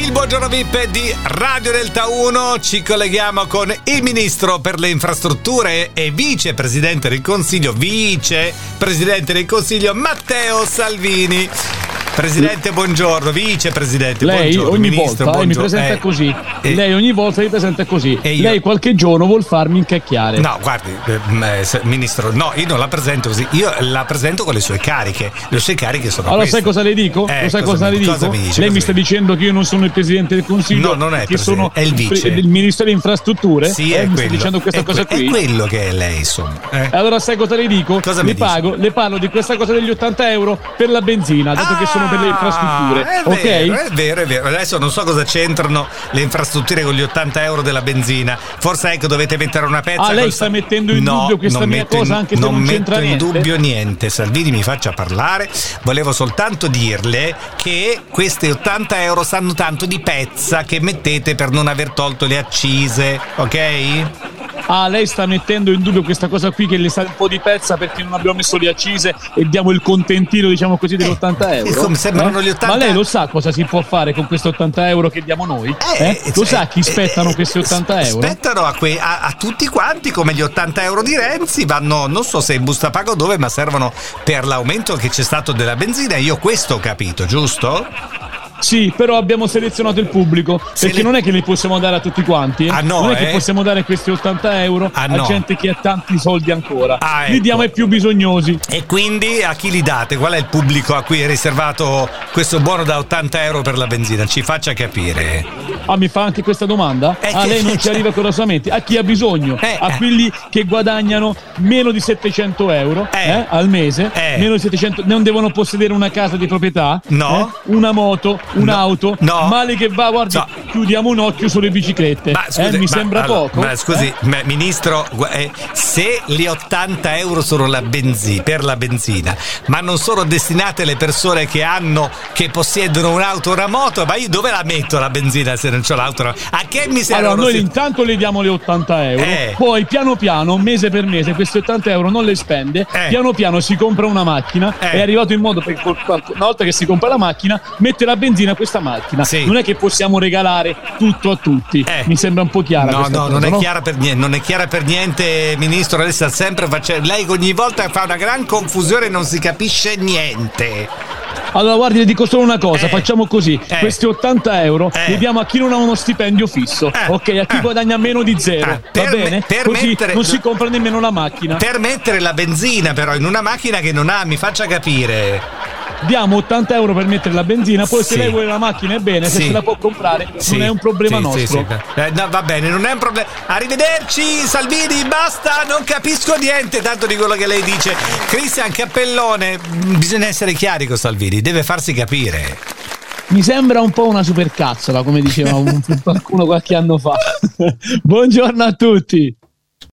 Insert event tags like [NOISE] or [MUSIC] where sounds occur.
Il buongiorno VIP di Radio Delta 1 ci colleghiamo con il ministro per le infrastrutture e vicepresidente del Consiglio, vicepresidente del Consiglio Matteo Salvini. Presidente, buongiorno. Vicepresidente, lei buongiorno. ogni Ministro, volta eh, mi buongiorno. presenta Eh, così. eh, lei ogni volta mi presenta così. E io- Lei qualche giorno vuol farmi incacchiare. No, guardi, eh, m- eh, ministro, no, io non la presento così, io la presento con le sue cariche. Le sue cariche sono Allora, queste. sai cosa le dico? Eh, sai cosa cosa, mi- le dico? cosa mi dice? Lei mi sta mi- dicendo che io non sono il presidente del consiglio, No, non è che sono è il vice. del ministro delle infrastrutture. Sì, Eh, è mi quello. dicendo questa è cosa que- qui. È quello che è lei, insomma. eh. Allora, sai cosa le dico? Cosa le mi pago, le parlo di questa cosa degli 80 euro per la benzina, dato che sono per le infrastrutture. Ah, È ok? vero, è vero, è vero. Adesso non so cosa c'entrano le infrastrutture con gli 80 euro della benzina. Forse ecco dovete mettere una pezza. Ah, lei col- sta mettendo in No, dubbio questa non mia metto in- cosa, anche se non metto c'entra in niente? dubbio niente. Salvini mi faccia parlare. Volevo soltanto dirle che questi 80 euro sanno tanto di pezza che mettete per non aver tolto le accise, ok? Ah, lei sta mettendo in dubbio questa cosa qui che le sa un po' di pezza perché non abbiamo messo le accise e diamo il contentino, diciamo così, degli 80 euro. come sembrano gli 80 Ma lei lo sa cosa si può fare con questi 80 euro che diamo noi? Eh? Lo cioè, sa chi eh, spettano eh, questi 80 euro? Spettano a, que- a- a tutti quanti come gli 80 euro di Renzi, vanno non so se in busta paga o dove, ma servono per l'aumento che c'è stato della benzina. Io questo ho capito, giusto? Sì, però abbiamo selezionato il pubblico Se perché non è che li possiamo dare a tutti quanti. eh. Ah, no, non è che eh? possiamo dare questi 80 euro Ah, a no. gente che ha tanti soldi ancora. Ah, Li ecco. diamo ai più bisognosi. E quindi a chi li date? Qual è il pubblico a cui è riservato questo buono da 80 euro per la benzina? Ci faccia capire. Ah, mi fa anche questa domanda? Eh, ah, che- lei non ci arriva con la sua mente. A chi ha bisogno? Eh, a eh. quelli che guadagnano meno di 700 euro Eh. al mese, meno di 700, non devono possedere una casa di proprietà, No. una moto, un'auto. No. Male che va, guardi, No. chiudiamo un occhio sulle biciclette. Ma scusi, eh, mi ma- sembra allora, poco. Ma scusi, eh? ma, ministro, eh, se gli 80 euro sono la benzi- per la benzina, ma non sono destinate alle persone che hanno, che possiedono un'auto o una moto, ma io dove la metto la benzina se non ho l'auto? A che mi servono? Allora, noi se- intanto le diamo le 80 euro, Eh. poi piano piano, mese per mese, questi 80 euro non le spende, Eh. piano piano si compra una macchina, Eh. è arrivato in modo perché col- una volta che si compra la macchina, mette la benzina a questa macchina. Sì. Non è che possiamo regalare tutto a tutti. Eh. Mi sembra un po' chiara No, no, cosa, non è, no? chiara per niente, non è chiara per niente, ministro. Lei sta sempre facendo. Lei ogni volta fa una gran confusione e non si capisce niente. Allora, guardi, le dico solo una cosa: Eh. facciamo così: Eh. questi 80 euro Eh. li diamo a chi non ha uno stipendio fisso, Eh. ok? A chi Eh. guadagna meno di zero, Eh. Per va bene? per Così mettere- non si compra nemmeno la macchina. Per mettere la benzina, però, in una macchina che non ha, mi faccia capire. Diamo 80 euro per mettere la benzina, poi Sì. se lei vuole la macchina è bene, se Sì. se la può comprare Sì, non è un problema nostro. Eh, no, va bene, non è un problema. Arrivederci, Salvini, basta, non capisco niente tanto di quello che lei dice. Cristian Cappellone, mh, bisogna essere chiari con Salvini, deve farsi capire. Mi sembra un po' una supercazzola, come diceva un- [LAUGHS] qualcuno qualche anno fa. [LAUGHS] Buongiorno a tutti.